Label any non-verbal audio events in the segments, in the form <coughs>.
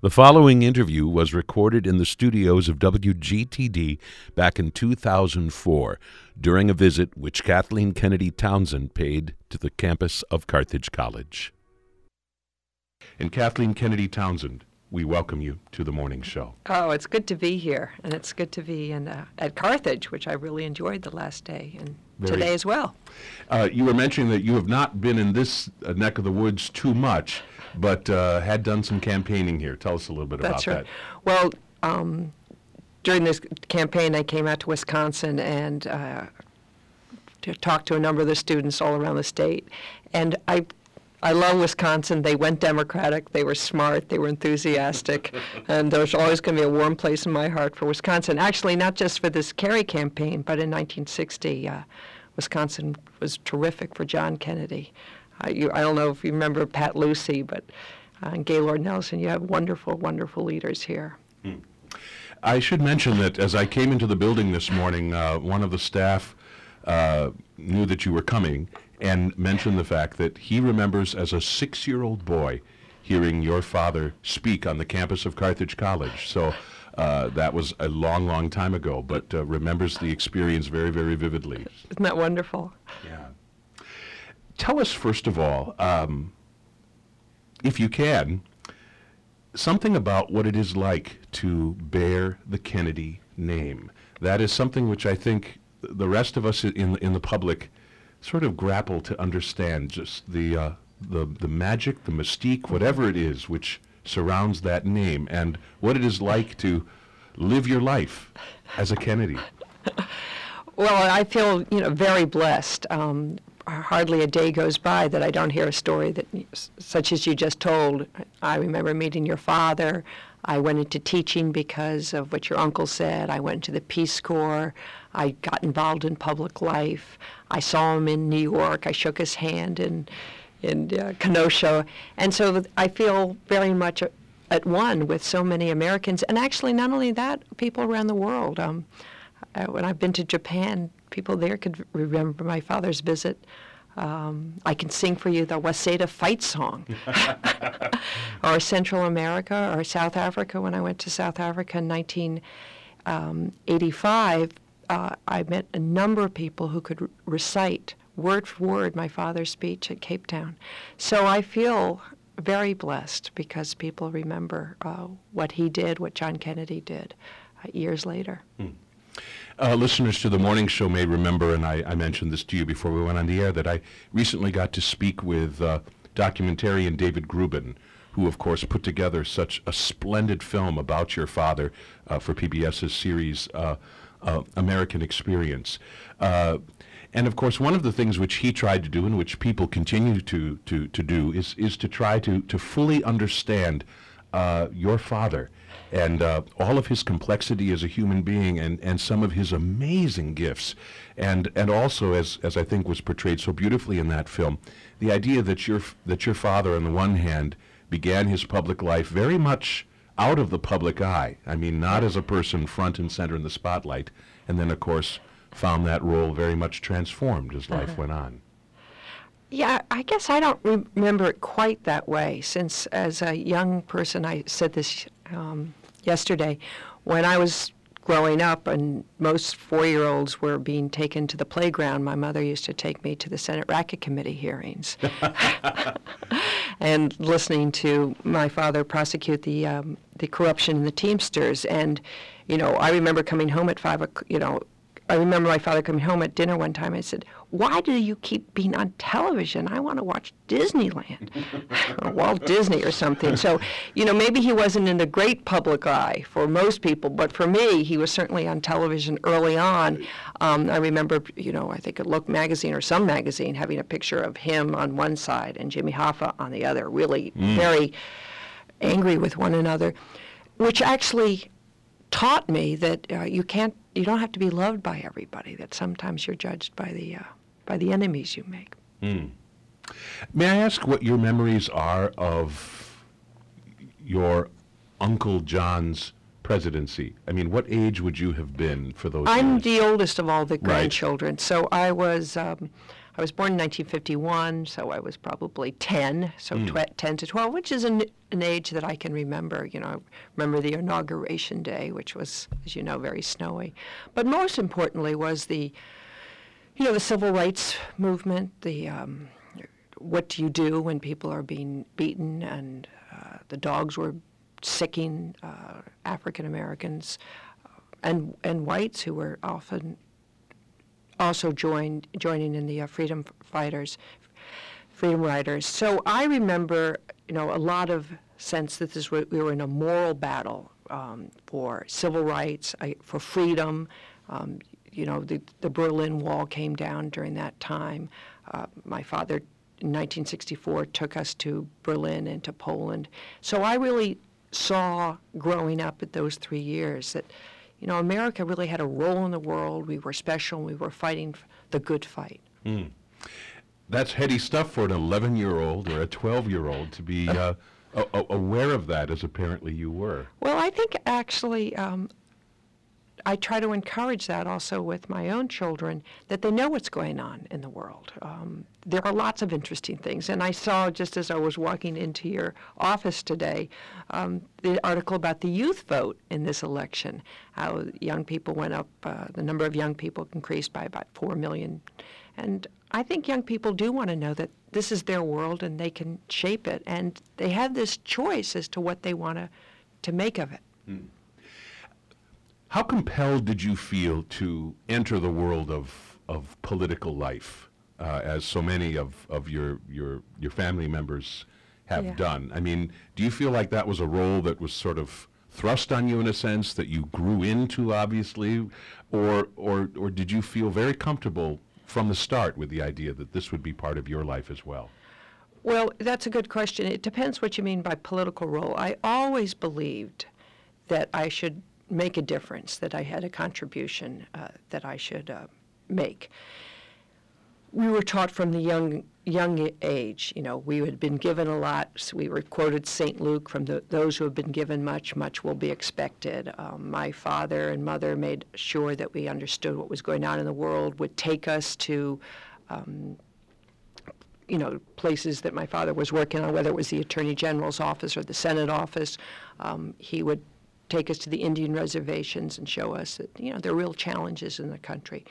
The following interview was recorded in the studios of WGTD back in 2004 during a visit which Kathleen Kennedy Townsend paid to the campus of Carthage College. And Kathleen Kennedy Townsend, we welcome you to the morning show. Oh, it's good to be here, and it's good to be in uh, at Carthage, which I really enjoyed the last day, and Very- today as well. Uh, you were mentioning that you have not been in this uh, neck of the woods too much, but uh, had done some campaigning here. Tell us a little bit That's about right. Well, um, during this campaign, I came out to Wisconsin and uh, to talk to a number of the students all around the state, and I. I love Wisconsin. They went Democratic. They were smart. They were enthusiastic. <laughs> and there's always going to be a warm place in my heart for Wisconsin. Actually, not just for this Kerry campaign, but in 1960, uh, Wisconsin was terrific for John Kennedy. Uh, you, I don't know if you remember Pat Lucey, but uh, and Gaylord Nelson. You have wonderful, wonderful leaders here. that. I should mention that as I came into the building this morning, uh, one of the staff uh, knew that you were coming and mentioned the fact that he remembers as a six-year-old boy hearing your father speak on the campus of Carthage College. So uh, that was a long, long time ago, but uh, remembers the experience very, very vividly. Isn't that wonderful? Yeah. Tell us, first of all, um, if you can, something about what it is like to bear the Kennedy name. That is something which I think the rest of us in in the public sort of grapple to understand. Just the uh, the the magic, the mystique, whatever it is which surrounds that name, and what it is like to live your life as a Kennedy. Well, I feel you know very blessed. Um, hardly a day goes by that I don't hear a story that, such as you just told. I remember meeting your father. I went into teaching because of what your uncle said. I went to the Peace Corps. I got involved in public life. I saw him in New York. I shook his hand in in uh, Kenosha, and so I feel very much at one with so many Americans, and actually not only that, people around the world. Um, uh, when I've been to Japan, people there could remember my father's visit. Um, I can sing for you the Waseda fight song, <laughs> or Central America, or South Africa. When I went to South Africa in 1985, uh, I met a number of people who could r- recite word for word my father's speech at Cape Town. So I feel very blessed because people remember uh, what he did, what John Kennedy did uh, years later. Uh, listeners to the morning show may remember, and I, I mentioned this to you before we went on the air, that I recently got to speak with uh, documentarian David Grubin, who, of course, put together such a splendid film about your father uh, for PBS's series uh, uh, American Experience. Uh, and of course, one of the things which he tried to do, and which people continue to, to, to do, is, is to try to, to fully understand your father and uh, all of his complexity as a human being and, and some of his amazing gifts. And, and also, as, as I think was portrayed so beautifully in that film, the idea that your, that your father, on the one hand, began his public life very much out of the public eye. I mean, not as a person front and center in the spotlight, and then, of course, found that role very much transformed as life went on. Yeah, I guess I don't re- remember it quite that way. Since as a young person, I said this um, yesterday, when I was growing up and most four-year-olds were being taken to the playground, my mother used to take me to the Senate Racket Committee hearings, <laughs> and listening to my father prosecute the um, the corruption in the Teamsters. And you know, I remember coming home at five. o'c- You know, I remember my father coming home at dinner one time. I said, "Why do you keep being on television? I want to watch Disneyland, or Walt Disney, or something." So, you know, maybe he wasn't in the great public eye for most people, but for me, he was certainly on television early on. Um, I remember, you know, I think a Look magazine or some magazine having a picture of him on one side and Jimmy Hoffa on the other, really very angry with one another, which actually taught me that uh, you can't, you don't have to be loved by everybody. That sometimes you're judged by the uh, by the enemies you make. May I ask what your memories are of your Uncle John's presidency? I mean, what age would you have been for those I'm years? the oldest of all the grandchildren, so I was um, I was born in 1951, so I was probably 10, so tw- 10 to 12, which is an, an age that I can remember. You know, I remember the inauguration day, which was, as you know, very snowy. But most importantly was the, you know, the civil rights movement, the um, what do you do when people are being beaten and uh, the dogs were sicking uh, African Americans uh, and and whites who were often also joined joining in the uh, freedom fighters, freedom riders. So I remember, you know, a lot of sense that this we were in a moral battle um, for civil rights, I, for freedom. Um, you know, the, the Berlin Wall came down during that time. Uh, my father, in 1964, took us to Berlin and to Poland. So I really saw growing up at those three years that, you know, America really had a role in the world. We were special. We were fighting the good fight. That's heady stuff for an 11 year old or a 12 year old to be uh, aware of that, as apparently you were. Well, I think actually um, I try to encourage that also with my own children that they know what's going on in the world. Um, there are lots of interesting things. And I saw just as I was walking into your office today um, the article about the youth vote in this election, how young people went up, uh, the number of young people increased by about 4 million. And I think young people do want to know that this is their world and they can shape it. And they have this choice as to what they want to, to make of it. How compelled did you feel to enter the world of, of political life, uh, as so many of, of your, your, your family members have Yeah. done? I mean, do you feel like that was a role that was sort of thrust on you in a sense that you grew into, obviously, or, or, or did you feel very comfortable from the start with the idea that this would be part of your life as well? Well, that's a good question. It depends what you mean by political role. I always believed that I should make a difference, that I had a contribution uh, that I should uh, make. We were taught from the young young age, you know, we had been given a lot. So we were quoted St. Luke from the, those who have been given much, much will be expected. Um, my father and mother made sure that we understood what was going on in the world, would take us to you know, places that my father was working on, whether it was the Attorney General's office or the Senate office. Um, he would take us to the Indian reservations and show us that, you know, there are real challenges in the country.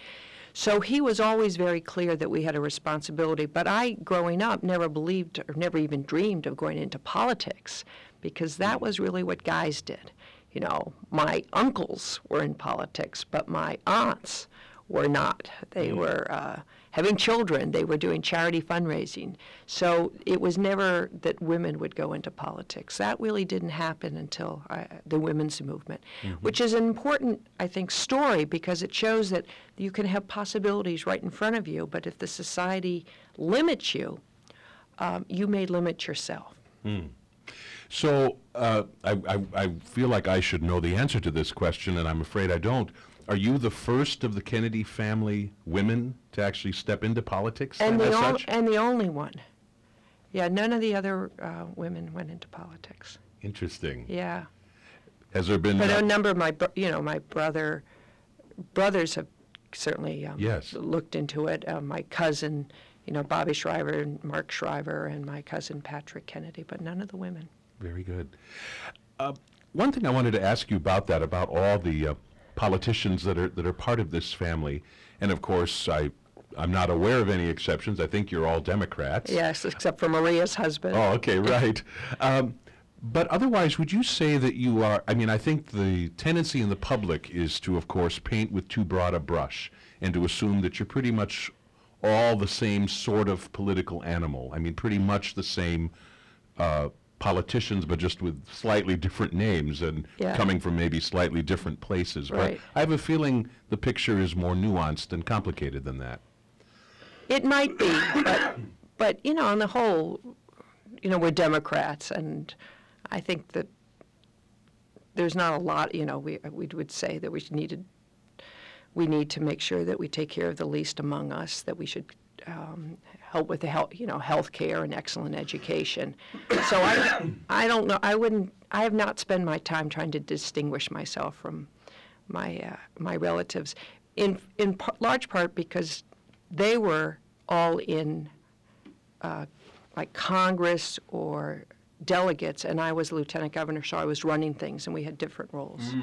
So he was always very clear that we had a responsibility. But I, growing up, never believed or never even dreamed of going into politics because that was really what guys did. You know, my uncles were in politics, but my aunts were not. They were uh, having children. They were doing charity fundraising. So it was never that women would go into politics. That really didn't happen until uh, the women's movement, which is an important, I think, story because it shows that you can have possibilities right in front of you, but if the society limits you, um, you may limit yourself. So uh, I, I, I feel like I should know the answer to this question, and I'm afraid I don't. Are you the first of the Kennedy family women to actually step into politics And then, the, as such? and the only one. Yeah, none of the other uh, women went into politics. Interesting. Yeah. Has there been? But a number of my, you know, my brother, brothers have certainly um, Yes. looked into it. Uh, my cousin, you know, Bobby Shriver and Mark Shriver, and my cousin Patrick Kennedy, but none of the women. Very good. Uh, one thing I wanted to ask you about that, about all the uh, politicians that are that are part of this family, and of course I. I'm not aware of any exceptions. I think you're all Democrats. Yes, except for Maria's husband. Oh, okay, right. Um, but otherwise, would you say that you are? I mean, I think the tendency in the public is to, of course, paint with too broad a brush and to assume that you're pretty much all the same sort of political animal. I mean, pretty much the same uh, politicians, but just with slightly different names and Yeah. coming from maybe slightly different places. Right. But I have a feeling the picture is more nuanced and complicated than that. It might be, but, but, you know, on the whole, you know, we're Democrats, and I think that there's not a lot, you know, we, we would say that we needed, we need to make sure that we take care of the least among us, that we should um, help with the health, you know, health care and excellent education. So I, I don't know, I wouldn't, I have not spent my time trying to distinguish myself from my, uh, my relatives, in, in large part because they were all in uh, like Congress or delegates, and I was lieutenant governor, so I was running things, and we had different roles.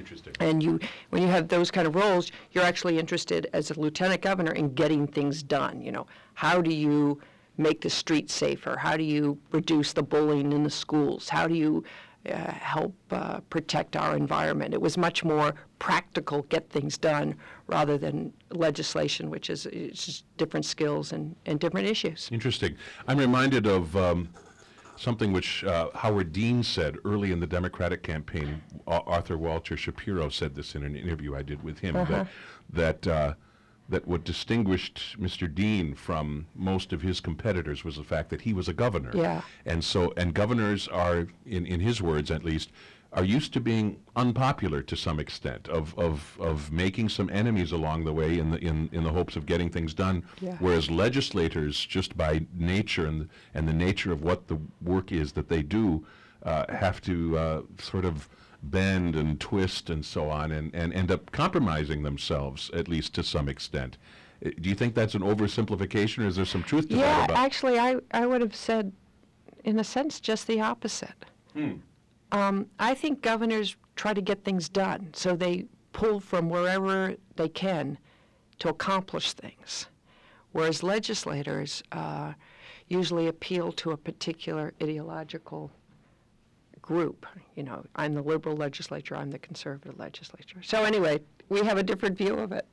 Interesting. And you, when you have those kind of roles, you're actually interested as a lieutenant governor in getting things done. You know, how do you make the streets safer? How do you reduce the bullying in the schools? How do you uh, help uh, protect our environment? It was much more practical, get things done, rather than legislation, which is it's just different skills and, and different issues. Interesting. I'm reminded of um, something which uh, Howard Dean said early in the Democratic campaign. Au- author Walter Shapiro said this in an interview I did with him Uh-huh. that that uh, that what distinguished Mr. Dean from most of his competitors was the fact that he was a governor. Yeah. And so and governors are in in his words at least are used to being unpopular to some extent of, of, of making some enemies along the way in the in, in the hopes of getting things done Yeah. whereas legislators just by nature and and the nature of what the work is that they do uh, have to uh, sort of bend and twist and so on and, and end up compromising themselves at least to some extent. Uh, Do you think that's an oversimplification or is there some truth to Yeah, that about actually, I, I would have said, in a sense, just the opposite. Um, I think governors try to get things done, so they pull from wherever they can to accomplish things, whereas legislators uh, usually appeal to a particular ideological group. You know, I'm the liberal legislature, I'm the conservative legislature. So anyway, we have a different view of it.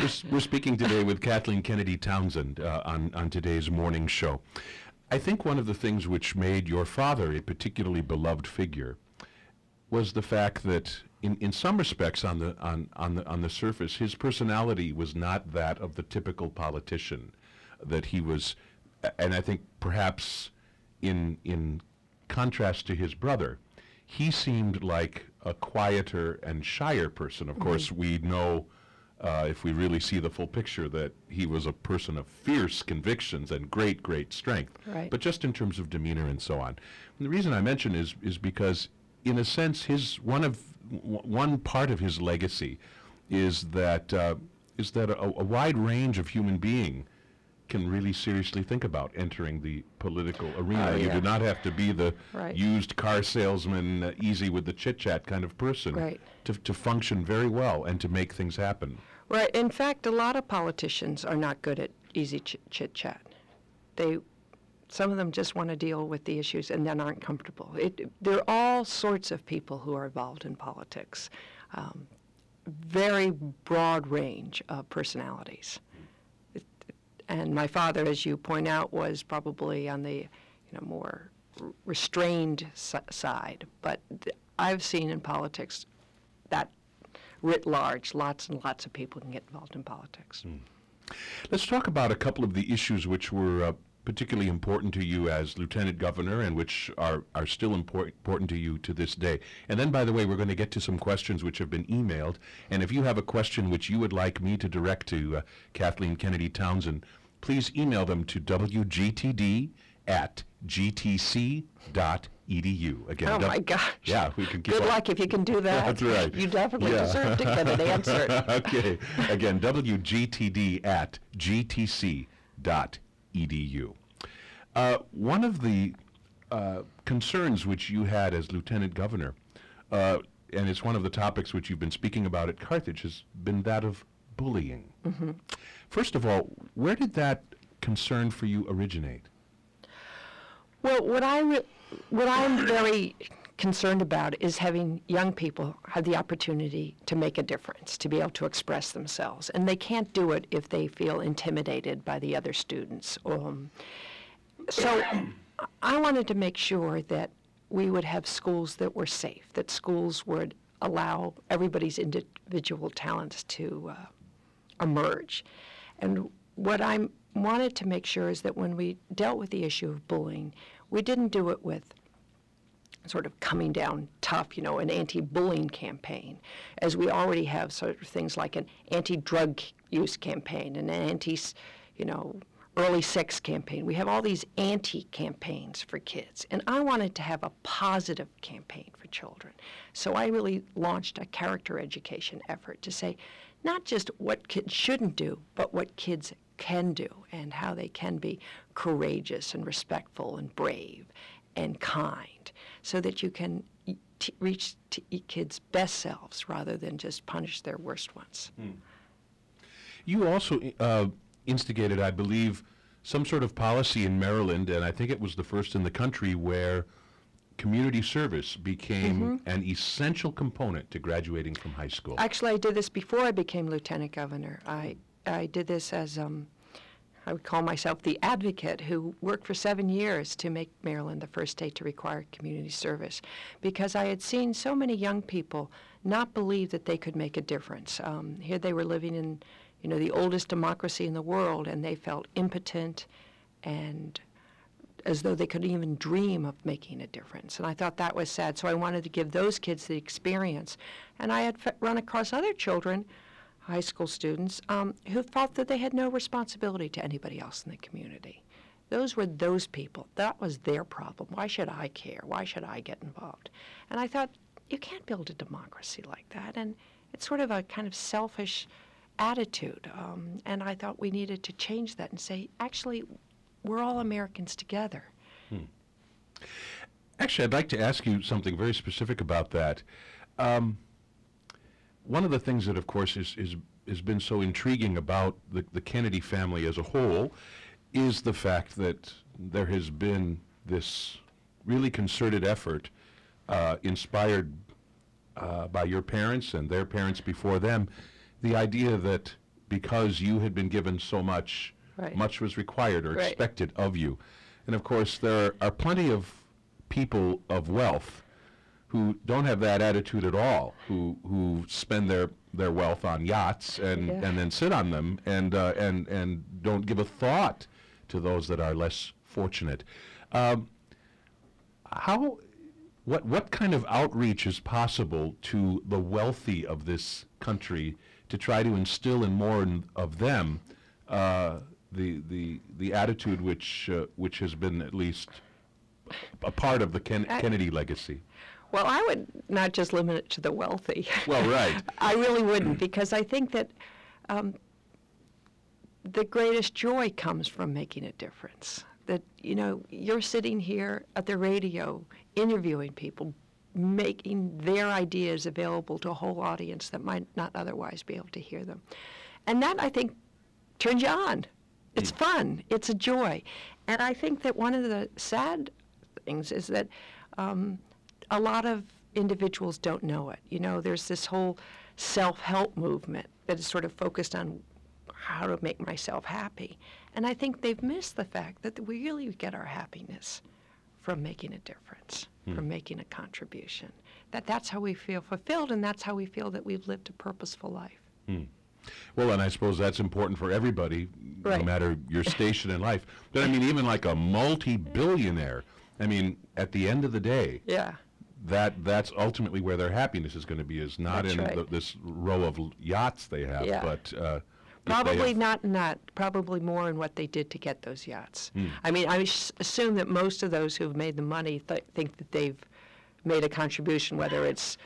We're, we're speaking today with Kathleen Kennedy Townsend uh, on, on today's morning show. I think one of the things which made your father a particularly beloved figure was the fact that in, in some respects on the, on, on, the, on the surface, his personality was not that of the typical politician, that he was, and I think perhaps in, in contrast to his brother, he seemed like a quieter and shyer person. Of course, mm-hmm. we know, uh, if we really see the full picture, that he was a person of fierce convictions and great, great strength. Right. But just in terms of demeanor and so on. And the reason I mention is is because, in a sense, his one of w- one part of his legacy is that uh, is that a, a wide range of human being can really seriously think about entering the political arena. Oh, You yeah. do not have to be the Right. used car salesman, uh, easy with the chit chat kind of person Right. to, to function very well and to make things happen. Right. In fact, a lot of politicians are not good at easy ch- chit chat. They, some of them just want to deal with the issues and then aren't comfortable. It, there are all sorts of people who are involved in politics. Um, very broad range of personalities. And my father, as you point out, was probably on the, you know, more restrained side. But I've seen in politics that writ large, lots and lots of people can get involved in politics. Let's talk about a couple of the issues which were uh, particularly important to you as lieutenant governor and which are, are still import, important to you to this day. And then, by the way, we're going to get to some questions which have been emailed. And if you have a question which you would like me to direct to uh, Kathleen Kennedy Townsend, please email them to wgtd at gtc.edu. Again, Oh my gosh. Yeah, we can Good up. luck if you can do that. That's right. You definitely Yeah. deserve to get an answer. <laughs> okay. Again, WGTD at gtc.edu. Uh, one of the uh, concerns which you had as lieutenant governor, uh, and it's one of the topics which you've been speaking about at Carthage, has been that of bullying. First of all, where did that concern for you originate? Well, what I re- what I'm very concerned about is having young people have the opportunity to make a difference, to be able to express themselves, and they can't do it if they feel intimidated by the other students. Um, so, I wanted to make sure that we would have schools that were safe, that schools would allow everybody's individual talents to uh, emerge. And what I wanted to make sure is that when we dealt with the issue of bullying, we didn't do it with sort of coming down tough, you know, an anti-bullying campaign, as we already have sort of things like an anti-drug use campaign and an anti, you know, early sex campaign. We have all these anti-campaigns for kids, and I wanted to have a positive campaign for children. So I really launched a character education effort to say not just what kids shouldn't do, but what kids can do and how they can be courageous and respectful and brave and kind so that you can t- reach e- kids' best selves rather than just punish their worst ones. You also uh, instigated, I believe, some sort of policy in Maryland, and I think it was the first in the country where community service became an essential component to graduating from high school. Actually, I did this before I became lieutenant governor. I, I did this as, um, I would call myself the advocate who worked for seven years to make Maryland the first state to require community service because I had seen so many young people not believe that they could make a difference. Um, here they were living in, you know, the oldest democracy in the world and they felt impotent and as though they couldn't even dream of making a difference. And I thought that was sad. So I wanted to give those kids the experience. And I had run across other children, high school students, um, who felt that they had no responsibility to anybody else in the community. Those were those people. That was their problem. Why should I care? Why should I get involved? And I thought, you can't build a democracy like that. And it's sort of a kind of selfish attitude. Um, and I thought we needed to change that and say, actually, we're all Americans together. Actually, I'd like to ask you something very specific about that. Um, one of the things that, of course, is, is has been so intriguing about the, the Kennedy family as a whole is the fact that there has been this really concerted effort, uh, inspired uh, by your parents and their parents before them, the idea that because you had been given so much, Right. much was required or Right. expected of you. And of course, there are plenty of people of wealth who don't have that attitude at all, who who spend their, their wealth on yachts and, Yeah. and then sit on them and, uh, and, and don't give a thought to those that are less fortunate. Um, how, what, what kind of outreach is possible to the wealthy of this country to try to instill in more in, of them uh, the, the, the attitude which, uh, which has been at least a part of the Ken- Kennedy legacy? Well, I would not just limit it to the wealthy. Well, right. <laughs> I really wouldn't, because I think that um, the greatest joy comes from making a difference. That, you know, you're sitting here at the radio interviewing people, making their ideas available to a whole audience that might not otherwise be able to hear them. And that, I think, turns you on. It's fun. It's a joy. And I think that one of the sad things is that um, a lot of individuals don't know it. You know, there's this whole self-help movement that is sort of focused on how to make myself happy. And I think they've missed the fact that we really get our happiness from making a difference, hmm. from making a contribution. That that's how we feel fulfilled and that's how we feel that we've lived a purposeful life. Hmm. Well, and I suppose that's important for everybody, no matter your <laughs> station in life. But I mean, even like a multi-billionaire, I mean, at the end of the day, Yeah. That that's ultimately where their happiness is going to be, is not That's in right. the, this row of yachts they have, Yeah. but uh, Probably not in that. Probably more in what they did to get those yachts. Hmm. I mean, I assume that most of those who've made the money th- think that they've made a contribution, whether it's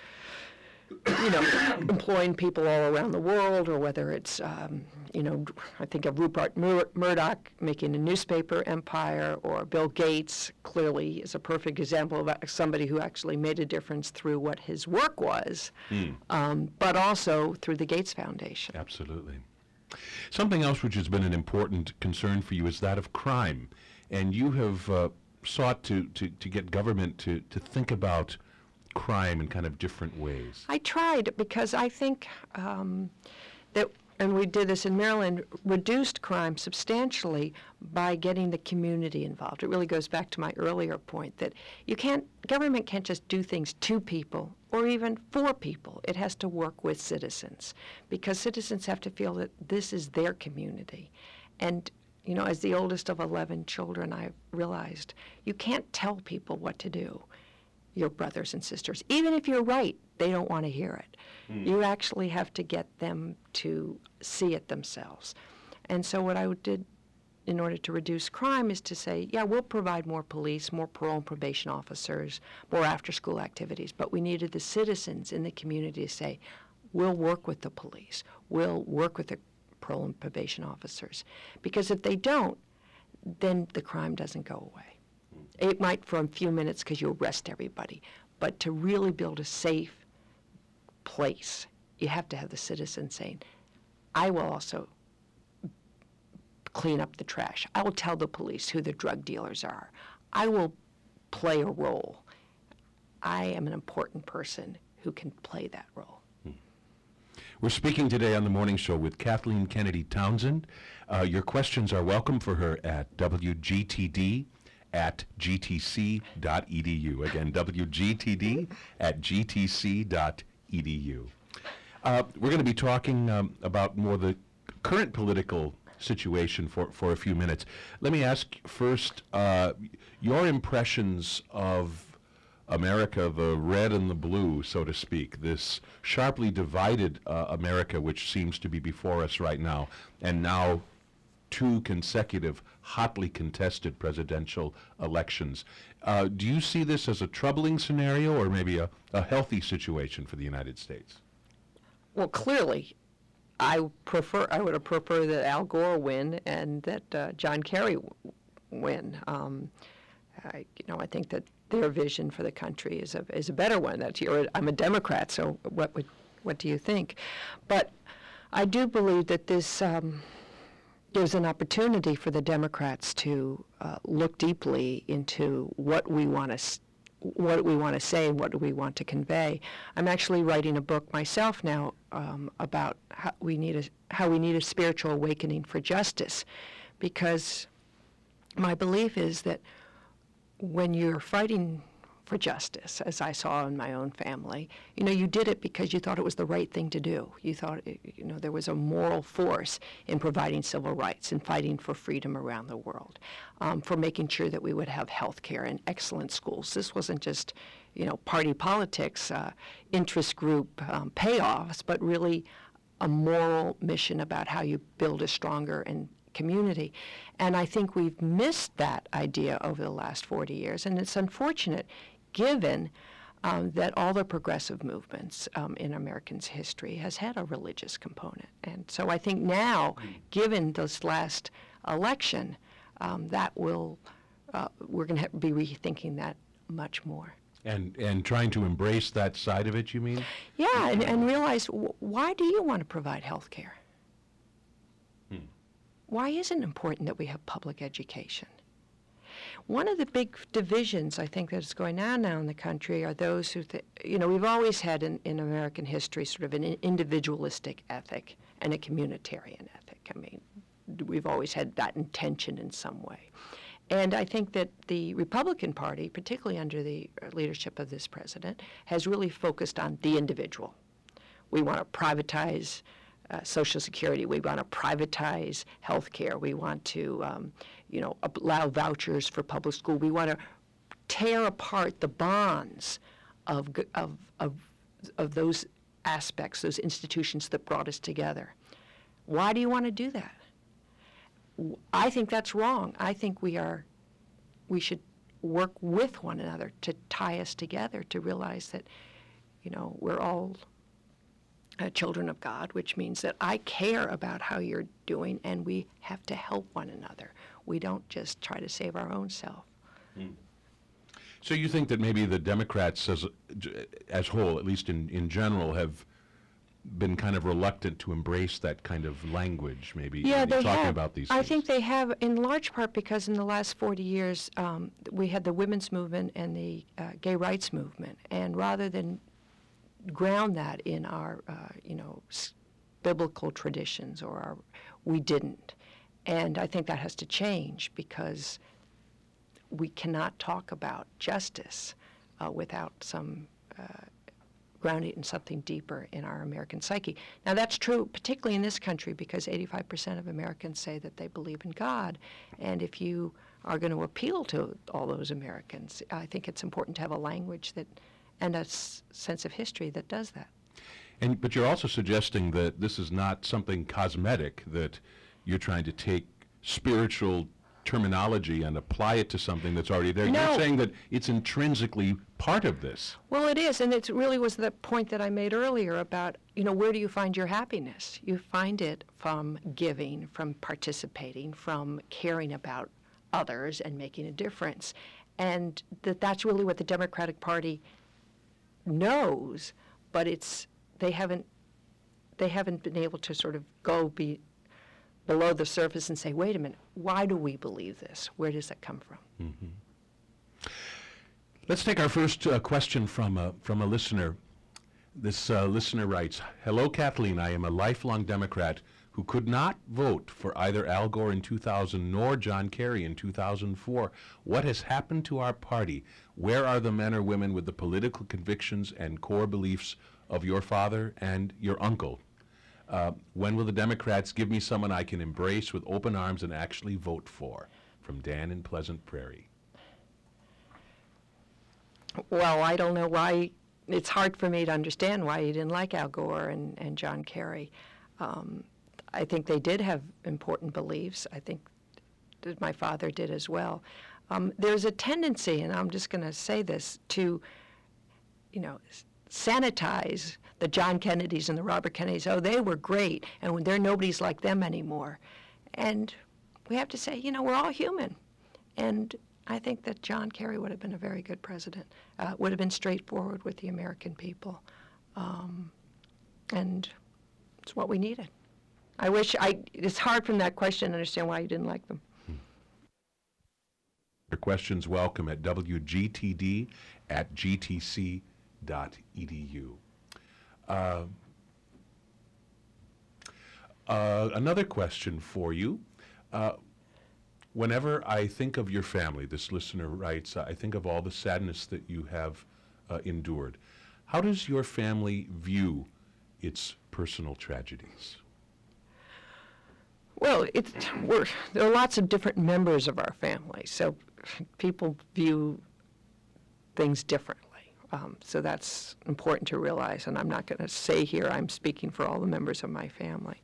you know <coughs> employing people all around the world, or whether it's um, you know I think of Rupert Mur- Murdoch making a newspaper empire, or Bill Gates clearly is a perfect example of somebody who actually made a difference through what his work was, Hmm. um, but also through the Gates Foundation. Absolutely. Something else which has been an important concern for you is that of crime. And you have uh, sought to, to, to get government to, to think about crime in kind of different ways. I tried because I think um, that, and we did this in Maryland, reduced crime substantially by getting the community involved. It really goes back to my earlier point that you can't, government can't just do things to people or even for people. It has to work with citizens because citizens have to feel that this is their community. And you know, as the oldest of 11 children, I realized you can't tell people what to do your brothers and sisters. Even if you're right, they don't want to hear it. Hmm. You actually have to get them to see it themselves. And so what I did in order to reduce crime is to say, yeah, we'll provide more police, more parole and probation officers, more after-school activities, but we needed the citizens in the community to say, we'll work with the police, we'll work with the parole and probation officers. Because if they don't, then the crime doesn't go away. It might for a few minutes because you arrest everybody, but to really build a safe place, you have to have the citizens saying, I will also clean up the trash. I will tell the police who the drug dealers are. I will play a role. I am an important person who can play that role. We're speaking today on the morning show with Kathleen Kennedy Townsend. Uh, your questions are welcome for her at WGTD at gtc.edu. Again, WGTD at gtc.edu. Uh, we're going to be talking um, about more the current political situation for, for a few minutes. Let me ask first uh, your impressions of America, the red and the blue, so to speak, this sharply divided uh, America which seems to be before us right now, and now two consecutive hotly contested presidential elections. Uh, do you see this as a troubling scenario or maybe a, a healthy situation for the United States? Well, clearly, I prefer. I would prefer that Al Gore win and that uh, John Kerry w- win. Um, I, you know, I think that their vision for the country is a is a better one. That you're, I'm a Democrat, so what would what do you think? But I do believe that this um, gives an opportunity for the Democrats to uh, look deeply into what we want to what we want to say and what do we want to convey. I'm actually writing a book myself now um, about how we need a how we need a spiritual awakening for justice, because my belief is that when you're fighting for justice, as I saw in my own family, you know, you did it because you thought it was the right thing to do. You thought, you know, there was a moral force in providing civil rights and fighting for freedom around the world, um, for making sure that we would have health care and excellent schools. This wasn't just, you know, party politics, uh, interest group um, payoffs, but really a moral mission about how you build a stronger and community. And I think we've missed that idea over the last 40 years. And it's unfortunate given um, that all the progressive movements um, in Americans' history has had a religious component. And so I think now, given this last election, um, that will, uh, we're going to be rethinking that much more. And, and trying to embrace that side of it, you mean? Yeah, and, and realize w- why do you want to provide health care? Hmm. Why is it important that we have public education? One of the big divisions I think that's going on now in the country are those who, you know, we've always had in, in American history sort of an individualistic ethic and a communitarian ethic. I mean, we've always had that intention in some way. And I think that the Republican Party, particularly under the uh, leadership of this president, has really focused on the individual. We want to privatize uh, Social Security. We want to privatize health care. We want to, um, you know, allow vouchers for public school. We want to tear apart the bonds of, of, of, of those aspects, those institutions that brought us together. Why do you want to do that? I think that's wrong. I think we are, we should work with one another to tie us together to realize that, you know, we're all uh, children of God, which means that I care about how you're doing and we have to help one another. We don't just try to save our own self. Mm. So you think that maybe the Democrats as as whole, at least in, in general, have been kind of reluctant to embrace that kind of language, maybe yeah, they talking have. about these I things. think they have, in large part because in the last 40 years, um, we had the women's movement and the uh, gay rights movement. And rather than ground that in our, uh, you know, biblical traditions or our, we didn't. And I think that has to change because we cannot talk about justice uh, without some uh, grounding in something deeper in our American psyche. Now that's true particularly in this country because 85% of Americans say that they believe in God. And if you are going to appeal to all those Americans, I think it's important to have a language that and a s- sense of history that does that. And but you're also suggesting that this is not something cosmetic that you're trying to take spiritual terminology and apply it to something that's already there. No. You're saying that it's intrinsically part of this. Well, it is, and it really was the point that I made earlier about, you know, where do you find your happiness? You find it from giving, from participating, from caring about others and making a difference. And that that's really what the Democratic Party knows, but it's they haven't they haven't been able to sort of go be below the surface and say, wait a minute, why do we believe this? Where does that come from? Let's take our first uh, question from a, from a listener. This uh, listener writes, Hello, Kathleen. I am a lifelong Democrat who could not vote for either Al Gore in 2000 nor John Kerry in 2004. What has happened to our party? Where are the men or women with the political convictions and core beliefs of your father and your uncle? Uh, when will the Democrats give me someone I can embrace with open arms and actually vote for? From Dan in Pleasant Prairie. Well, I don't know why, it's hard for me to understand why you didn't like Al Gore and, and John Kerry. Um, I think they did have important beliefs. I think my father did as well. Um, there's a tendency, and I'm just going to say this, to, you know, sanitize the John Kennedys and the Robert Kennedys. Oh, they were great, and when they're nobody's like them anymore. And we have to say, you know, we're all human. And I think that John Kerry would have been a very good president, uh, would have been straightforward with the American people. Um, and it's what we needed. I wish I, it's hard from that question to understand why you didn't like them. Your questions welcome at wgtd at gtc.edu. Uh, uh, another question for you. Uh, whenever I think of your family, this listener writes, I think of all the sadness that you have uh, endured. How does your family view its personal tragedies? Well, it's, we're, there are lots of different members of our family, so people view things differently. Um, so that's important to realize, and I'm not going to say here I'm speaking for all the members of my family.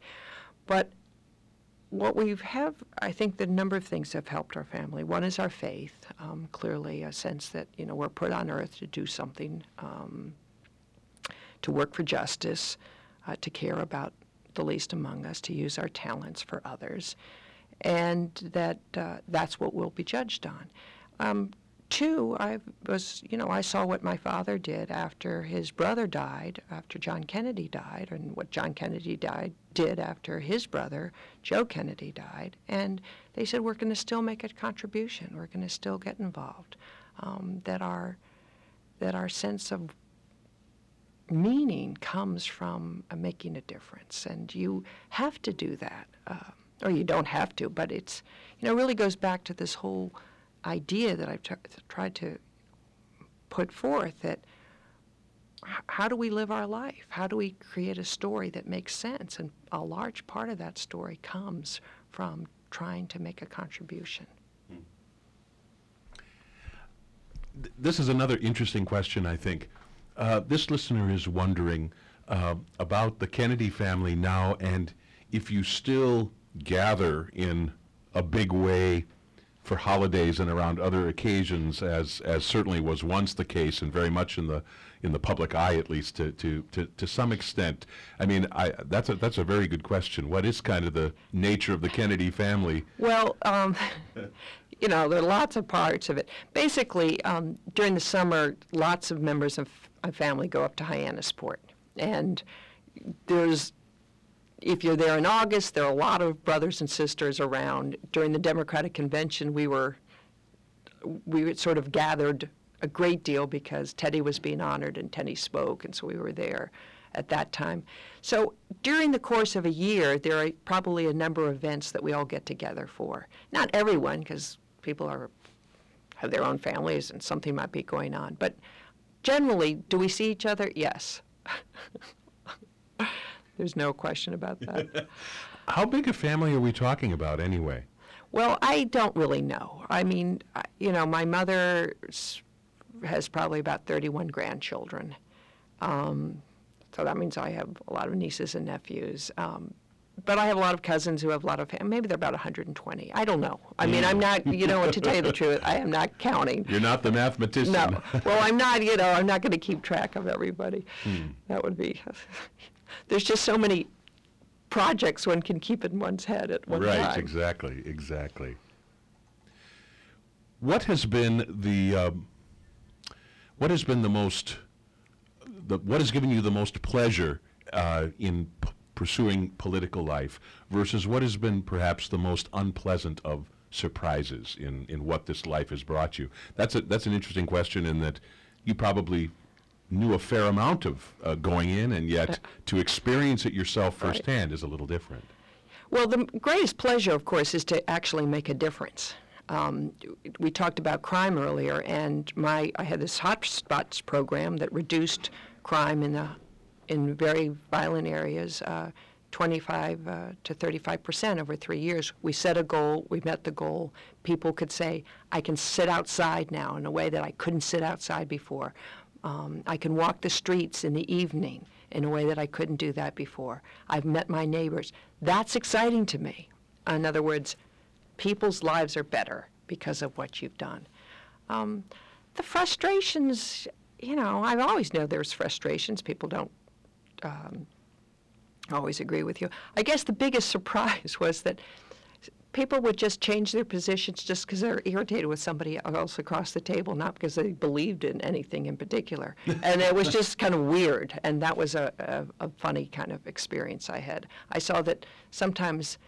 But what we have, I think the number of things have helped our family. One is our faith, um, clearly a sense that, you know, we're put on earth to do something, um, to work for justice, uh, to care about the least among us, to use our talents for others, and that uh, that's what we'll be judged on. Um, two, I was, you know, I saw what my father did after his brother died, after John Kennedy died, and what John Kennedy died did after his brother, Joe Kennedy, died. And they said, we're going to still make a contribution. We're going to still get involved. Um, that our that our sense of meaning comes from uh, making a difference, and you have to do that, uh, or you don't have to. But it's you know really goes back to this whole idea that I've tr- tried to put forth that h- how do we live our life? How do we create a story that makes sense? And a large part of that story comes from trying to make a contribution. Th- This is another interesting question, I think. Uh, this listener is wondering uh, about the Kennedy family now and if you still gather in a big way for holidays and around other occasions, as as certainly was once the case, and very much in the in the public eye, at least to to to, to some extent. I mean, I, that's a that's a very good question. What is kind of the nature of the Kennedy family? Well, um, <laughs> you know, there are lots of parts of it. Basically, um, during the summer, lots of members of my family go up to Hyannisport. And there's, if you're there in August, there are a lot of brothers and sisters around. During the Democratic Convention, we were, we sort of gathered a great deal because Teddy was being honored and Teddy spoke, and so we were there at that time. So during the course of a year, there are probably a number of events that we all get together for. Not everyone, because people are have their own families and something might be going on. But generally, do we see each other? Yes. <laughs> There's no question about that. <laughs> How big a family are we talking about, anyway? Well, I don't really know. I mean, I- you know, my mother has probably about 31 grandchildren. Um, so that means I have a lot of nieces and nephews. Um, but I have a lot of cousins who have a lot of, fam- maybe they're about 120. I don't know. I mean, I'm not, you know, to tell you the <laughs> truth, I am not counting. You're not the mathematician. No. <laughs> Well, I'm not, you know, I'm not going to keep track of everybody. That would be, <laughs> there's just so many projects one can keep in one's head at one right, time. Right, exactly, exactly. What has been the um, what has been the most the what has given you the most pleasure uh, in p- pursuing political life versus what has been perhaps the most unpleasant of surprises in, in what this life has brought you? That's a that's an interesting question in that you probably knew a fair amount of uh, going in, and yet to experience it yourself Right. firsthand is a little different. Well, the greatest pleasure, of course, is to actually make a difference. Um, we talked about crime earlier, and my I had this hot spots program that reduced crime in the in very violent areas, uh, 25 uh, to 35 percent over three years. We set a goal, we met the goal. People could say, "I can sit outside now in a way that I couldn't sit outside before. Um, I can walk the streets in the evening." in a way that I couldn't do that before. I've met my neighbors. That's exciting to me. In other words, people's lives are better because of what you've done. Um, the frustrations, you know, I always know there's frustrations. People don't um, always agree with you. I guess the biggest <laughs> surprise was that people would just change their positions just because they're irritated with somebody else across the table, not because they believed in anything in particular. <laughs> and it was just kind of weird, and that was a, a, a funny kind of experience I had. I saw that sometimes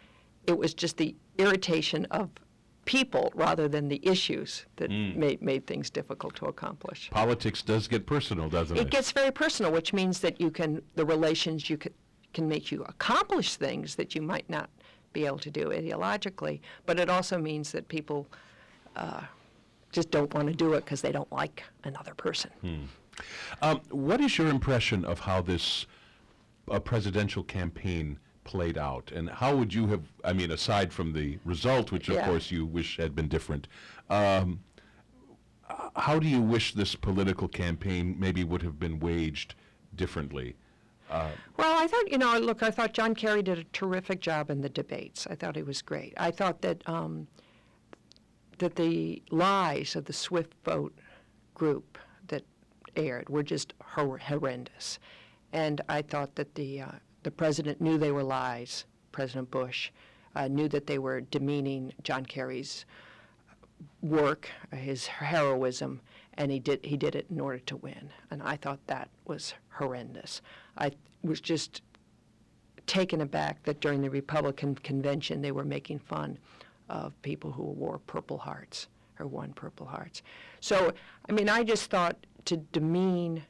it was just the irritation of people rather than the issues that made, made things difficult to accomplish. Politics does get personal, doesn't it? It gets very personal, which means that you can the relations you can, can make you accomplish things that you might not be able to do ideologically, but it also means that people uh, just don't want to do it because they don't like another person. Um, what is your impression of how this uh, presidential campaign played out, and how would you have? I mean, aside from the result, which of Yeah. course you wish had been different, um, how do you wish this political campaign maybe would have been waged differently? Well, I thought, you know, look, I thought John Kerry did a terrific job in the debates. I thought he was great. I thought that um, that the lies of the Swift Boat group that aired were just hor- horrendous, and I thought that the uh, the president knew they were lies. President Bush uh, knew that they were demeaning John Kerry's work, his heroism, and he did he did it in order to win. And I thought that was horrendous. I was just taken aback that during the Republican convention they were making fun of people who wore Purple Hearts or won Purple Hearts. So I mean, I just thought to demean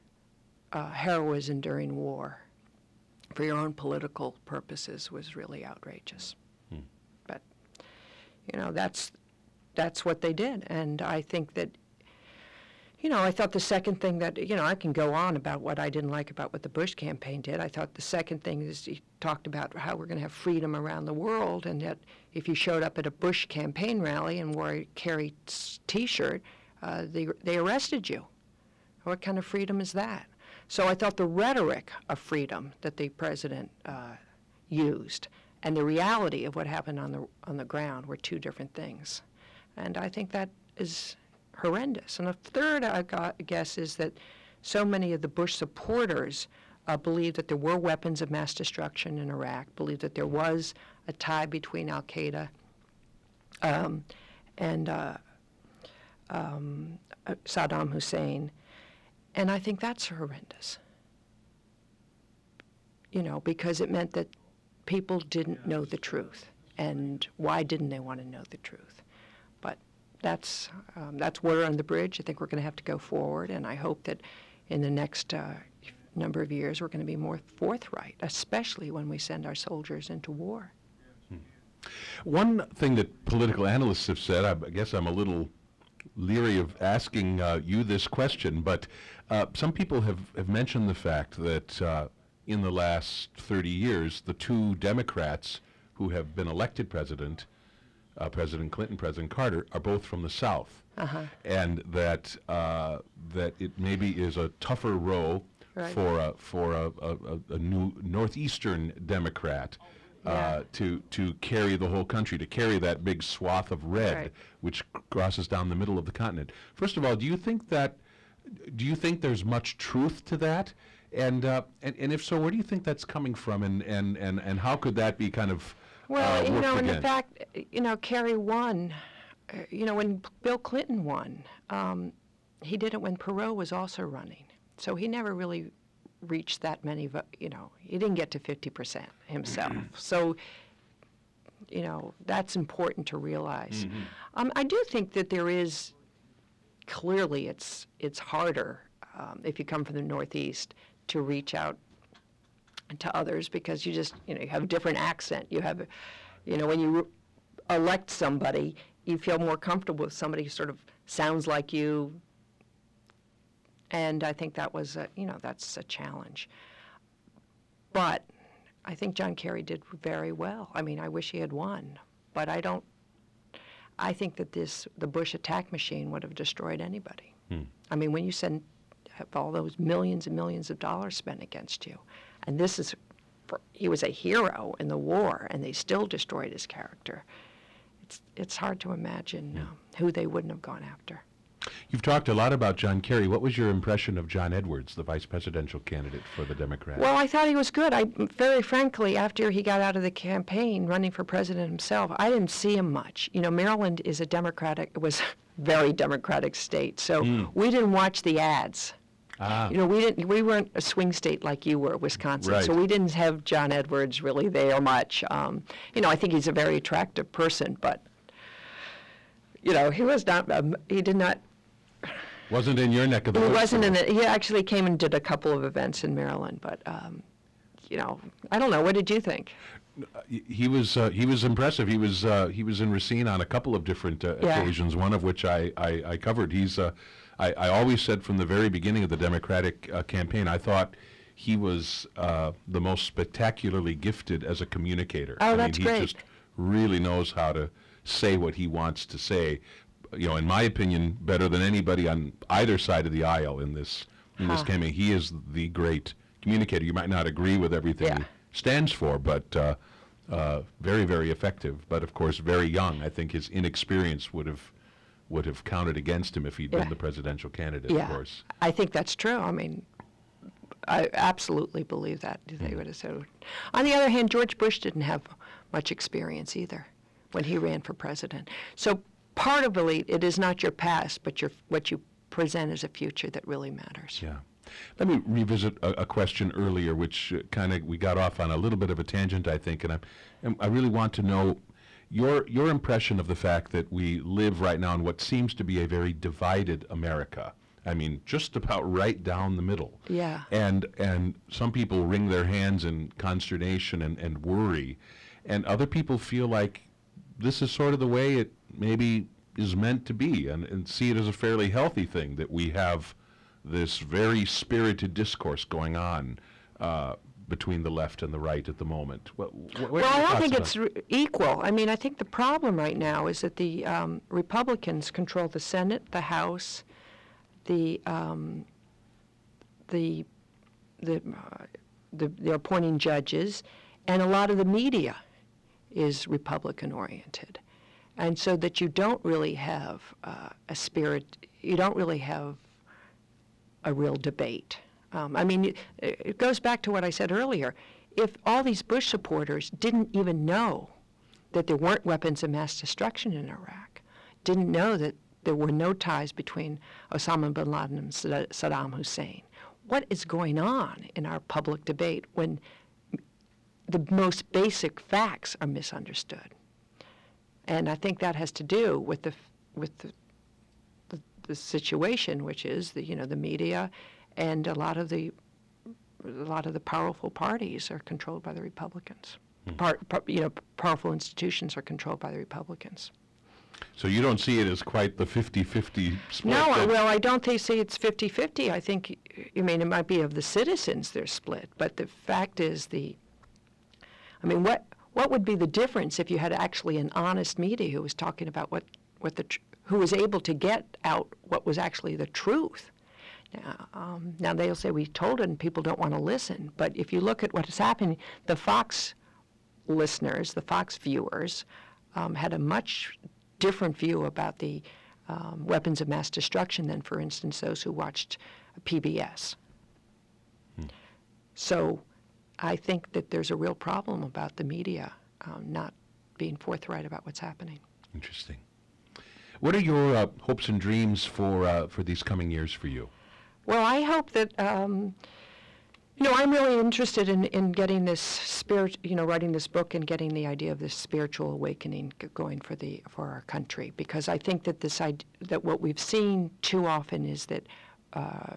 uh, heroism during war for your own political purposes was really outrageous. But you know, that's that's what they did, and I think that. You know, I thought the second thing that, you know, I can go on about what I didn't like about what the Bush campaign did. I thought the second thing is he talked about how we're going to have freedom around the world, and that if you showed up at a Bush campaign rally and wore a Kerry t-shirt, uh, they they arrested you. What kind of freedom is that? So I thought the rhetoric of freedom that the president uh, used and the reality of what happened on the on the ground were two different things, and I think that is horrendous. And a third, I guess, is that so many of the Bush supporters uh, believed that there were weapons of mass destruction in Iraq, believed that there was a tie between Al Qaeda um, and uh, um, uh, Saddam Hussein, and I think that's horrendous. You know, because it meant that people didn't know the truth, and why didn't they want to know the truth? But that's um, that's water on the bridge. I think we're going to have to go forward, and I hope that in the next uh, number of years we're going to be more forthright, especially when we send our soldiers into war. One thing that political analysts have said, I guess I'm a little leery of asking uh, you this question, but uh, some people have, have mentioned the fact that uh, in the last 30 years, the two Democrats who have been elected president, uh, President Clinton, President Carter, are both from the South, and that uh, that it maybe is a tougher row Right. for a, for a, a, a- new northeastern Democrat uh, to to carry the whole country, to carry that big swath of red Right. which crosses down the middle of the continent. First of all, do you think that do you think there's much truth to that? And, uh, and and if so, where do you think that's coming from, and and and, and how could that be kind of Well, uh, you know, and the fact, you know, Kerry won. uh, You know, when Bill Clinton won, um, he did it when Perot was also running. So he never really reached that many, vo- you know, he didn't get to 50% himself. so, you know, that's important to realize. Um, I do think that there is, clearly, it's, it's harder um, if you come from the Northeast to reach out to others because you just you know you have a different accent. You have you know when you elect somebody you feel more comfortable with somebody who sort of sounds like you. And i think that was a you know that's a challenge. But i think john kerry did very well. I mean i wish he had won but i don't i think that this the bush attack machine would have destroyed anybody. I mean when you send have all those millions and millions of dollars spent against you and this is for, he was a hero in the war and they still destroyed his character. It's it's hard to imagine um, who they wouldn't have gone after You've talked a lot about John Kerry. What was your impression of John Edwards, the vice presidential candidate for the Democrats? Well, I thought he was good. I very frankly, after he got out of the campaign, running for president himself, I didn't see him much. You know, Maryland is a Democratic it was <laughs> a very Democratic state, so we didn't watch the ads. ah, You know, we didn't. We weren't a swing state like you were, Wisconsin. Right. So we didn't have John Edwards really there much. Um, you know, I think he's a very attractive person, but you know, he was not. Um, he did not. Wasn't in your neck of the He woods. wasn't in the. He actually came and did a couple of events in Maryland, but um, you know, I don't know. What did you think? He- he was uh, he was impressive. He was uh, he was in Racine on a couple of different uh, Yeah. occasions. One of which I I, I covered. He's uh, I, I always said from the very beginning of the Democratic uh, campaign, I thought he was uh, the most spectacularly gifted as a communicator. Oh, I that's mean, he great. just really knows how to say what he wants to say. You know, in my opinion, better than anybody on either side of the aisle in this in this campaign. He is the great communicator. You might not agree with everything Yeah. he stands for, but uh, uh, very, very effective. But of course, very young. I think his inexperience would have would have counted against him if he'd Yeah. been the presidential candidate. yeah, Of course. I think that's true. I mean, I absolutely believe that they would have said. On the other hand, George Bush didn't have much experience either when he ran for president. So part of elite, it is not your past, but your what you present as a future that really matters. Yeah. Let me revisit a, a question earlier, which uh, kind of we got off on a little bit of a tangent, I think, and, I'm, and I really want to know your your impression of the fact that we live right now in what seems to be a very divided America. I mean, just about right down the middle. Yeah. And and some people wring their hands in consternation and, and worry, and other people feel like this is sort of the way it maybe is meant to be, and, and see it as a fairly healthy thing that we have this very spirited discourse going on uh, between the left and the right at the moment. What, what, Well, I don't think thoughts it's re- equal. I mean, I think the problem right now is that the um, Republicans control the Senate, the House, the um, the the, uh, the they're appointing judges, and a lot of the media is Republican oriented, and so that you don't really have uh, a spirit. You don't really have a real debate. Um, I mean, it, it goes back to what I said earlier. If all these Bush supporters didn't even know that there weren't weapons of mass destruction in Iraq, didn't know that there were no ties between Osama bin Laden and Sad- Saddam Hussein, what is going on in our public debate when the most basic facts are misunderstood? And I think that has to do with the with the the, the situation, which is the you know the media, and a lot of the a lot of the powerful parties are controlled by the Republicans. Hmm. Par, par, you know, powerful institutions are controlled by the Republicans. So you don't see it as quite the 50-50 split. No, that- well, I don't think say it's 50-50. I think, I mean, it might be of the citizens they're split, but the fact is the, I mean, what what would be the difference if you had actually an honest media who was talking about what what the tr- who was able to get out what was actually the truth? Now, um, now they'll say we told it and people don't want to listen, but if you look at what is happening, the Fox listeners, the Fox viewers, um, had a much different view about the um, weapons of mass destruction than, for instance, those who watched PBS. Hmm. So I think that there's a real problem about the media um, not being forthright about what's happening. Interesting. What are your uh, hopes and dreams for uh, for these coming years for you? Well, I hope that um, you know, I'm really interested in, in getting this spirit, you know, writing this book and getting the idea of this spiritual awakening going for the for our country because I think that this that what we've seen too often is that uh,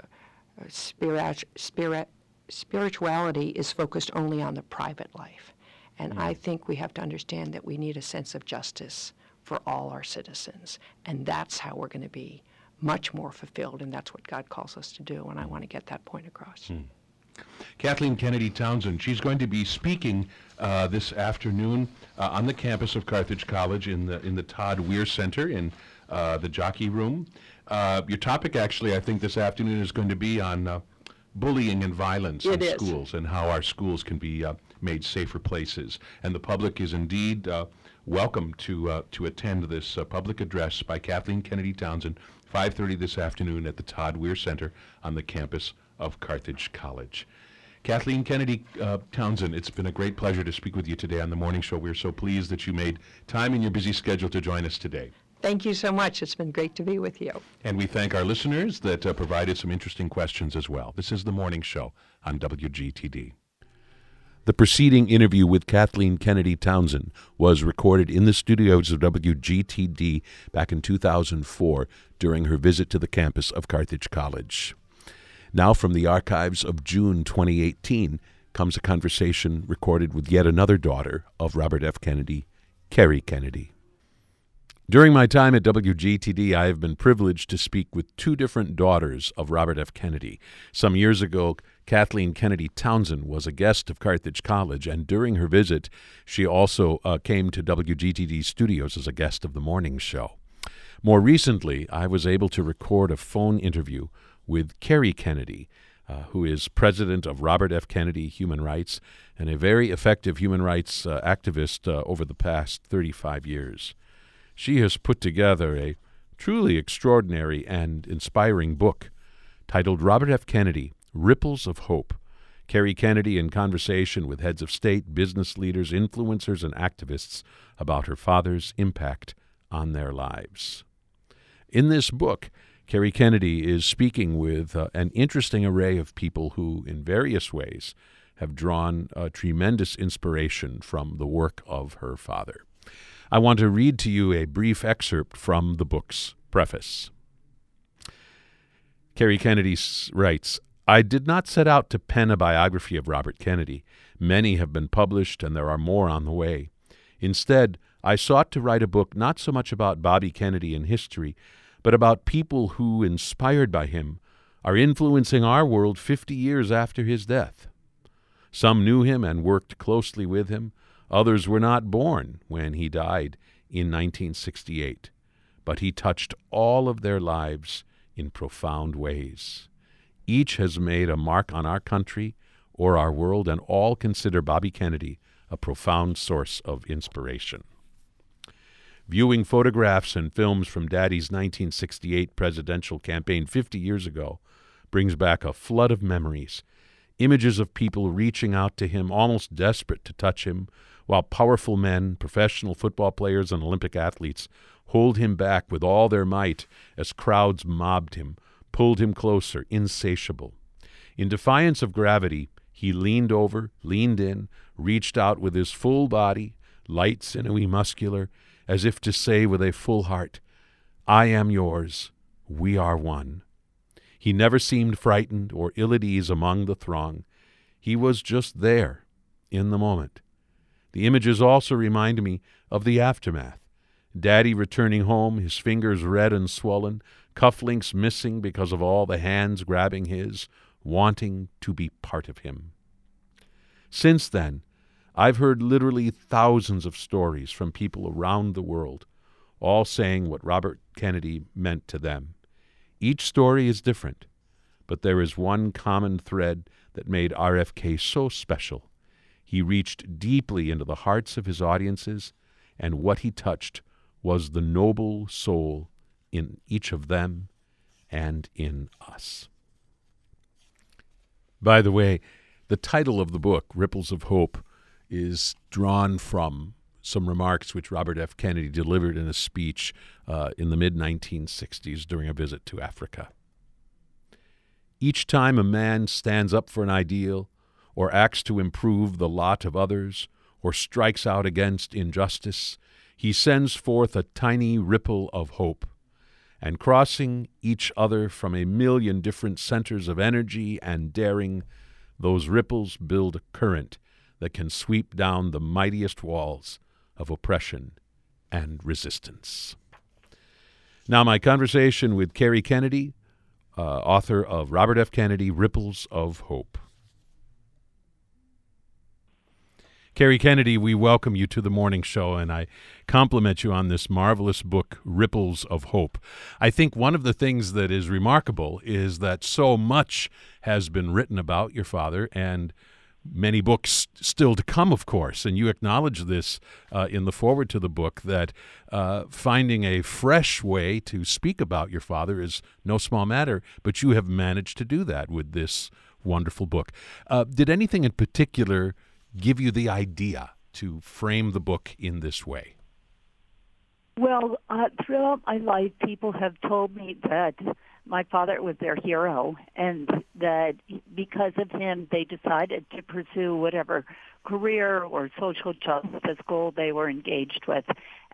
spirit, spirit, spirituality is focused only on the private life, and mm. I think we have to understand that we need a sense of justice for all our citizens, and that's how we're going to be much more fulfilled, and that's what God calls us to do, and I want to get that point across. Mm. Kathleen Kennedy Townsend. She's going to be speaking uh, this afternoon uh, on the campus of Carthage College in the in the Todd Wehr Center in uh, the Jockey Room. Uh, your topic, actually, I think this afternoon is going to be on uh, bullying and violence it in is. schools and how our schools can be uh, made safer places. And the public is indeed welcome to to attend this public address by Kathleen Kennedy Townsend, 5:30 this afternoon at the Todd Wehr Center on the campus of Carthage College. Kathleen Kennedy uh, Townsend, it's been a great pleasure to speak with you today on the morning show. We're so pleased that you made time in your busy schedule to join us today. Thank you so much. It's been great to be with you. And we thank our listeners that uh, provided some interesting questions as well. This is the morning show on WGTD. The preceding interview with Kathleen Kennedy Townsend was recorded in the studios of WGTD back in 2004 during her visit to the campus of Carthage College. Now, from the archives of June 2018, comes a conversation recorded with yet another daughter of Robert F. Kennedy, Kerry Kennedy. During my time at WGTD, I have been privileged to speak with two different daughters of Robert F. Kennedy. Some years ago, Kathleen Kennedy Townsend was a guest of Carthage College, and during her visit, she also uh, came to WGTD studios as a guest of the morning show. More recently, I was able to record a phone interview with Kerry Kennedy, uh, who is president of Robert F. Kennedy Human Rights and a very effective human rights uh, activist uh, over the past 35 years. She has put together a truly extraordinary and inspiring book titled Robert F. Kennedy Ripples of Hope. Kerry Kennedy in conversation with heads of state, business leaders, influencers, and activists about her father's impact on their lives. In this book, Kerry Kennedy is speaking with uh, an interesting array of people who, in various ways, have drawn tremendous inspiration from the work of her father. I want to read to you a brief excerpt from the book's preface. Kerry Kennedy writes I did not set out to pen a biography of Robert Kennedy. Many have been published, and there are more on the way. Instead, I sought to write a book not so much about Bobby Kennedy and history but about people who, inspired by him, are influencing our world 50 years after his death. Some knew him and worked closely with him. Others were not born when he died in 1968, but he touched all of their lives in profound ways. Each has made a mark on our country or our world, and all consider Bobby Kennedy a profound source of inspiration. Viewing photographs and films from Daddy's 1968 presidential campaign 50 years ago brings back a flood of memories. Images of people reaching out to him, almost desperate to touch him, while powerful men, professional football players, and Olympic athletes hold him back with all their might as crowds mobbed him, pulled him closer, insatiable. In defiance of gravity, he leaned over, leaned in, reached out with his full body, light, sinewy, muscular, as if to say with a full heart, I am yours, we are one. He never seemed frightened or ill at ease among the throng. He was just there, in the moment. The images also remind me of the aftermath. Daddy returning home, his fingers red and swollen, cufflinks missing because of all the hands grabbing his, wanting to be part of him. Since then, I've heard literally thousands of stories from people around the world, all saying what Robert Kennedy meant to them. Each story is different, but there is one common thread that made RFK so special. He reached deeply into the hearts of his audiences, and what he touched was the noble soul in each of them and in us. By the way, the title of the book, Ripples of Hope, is drawn from some remarks which Robert F. Kennedy delivered in a speech uh, in the mid 1960s during a visit to Africa. Each time a man stands up for an ideal, or acts to improve the lot of others, or strikes out against injustice, he sends forth a tiny ripple of hope, and crossing each other from a million different centers of energy and daring, those ripples build a current that can sweep down the mightiest walls of oppression and resistance. Now, my conversation with Kerry Kennedy uh, author of Robert F. Kennedy, Ripples of Hope. Kerry Kennedy, we welcome you to the morning show, and I compliment you on this marvelous book, Ripples of Hope. I think one of the things that is remarkable is that so much has been written about your father, and many books still to come, of course. And you acknowledge this uh, in the forward to the book that uh, finding a fresh way to speak about your father is no small matter, but you have managed to do that with this wonderful book. Uh, did anything in particular give you the idea to frame the book in this way? Well, uh, throughout my life, people have told me that my father was their hero and that because of him they decided to pursue whatever career or social justice goal they were engaged with.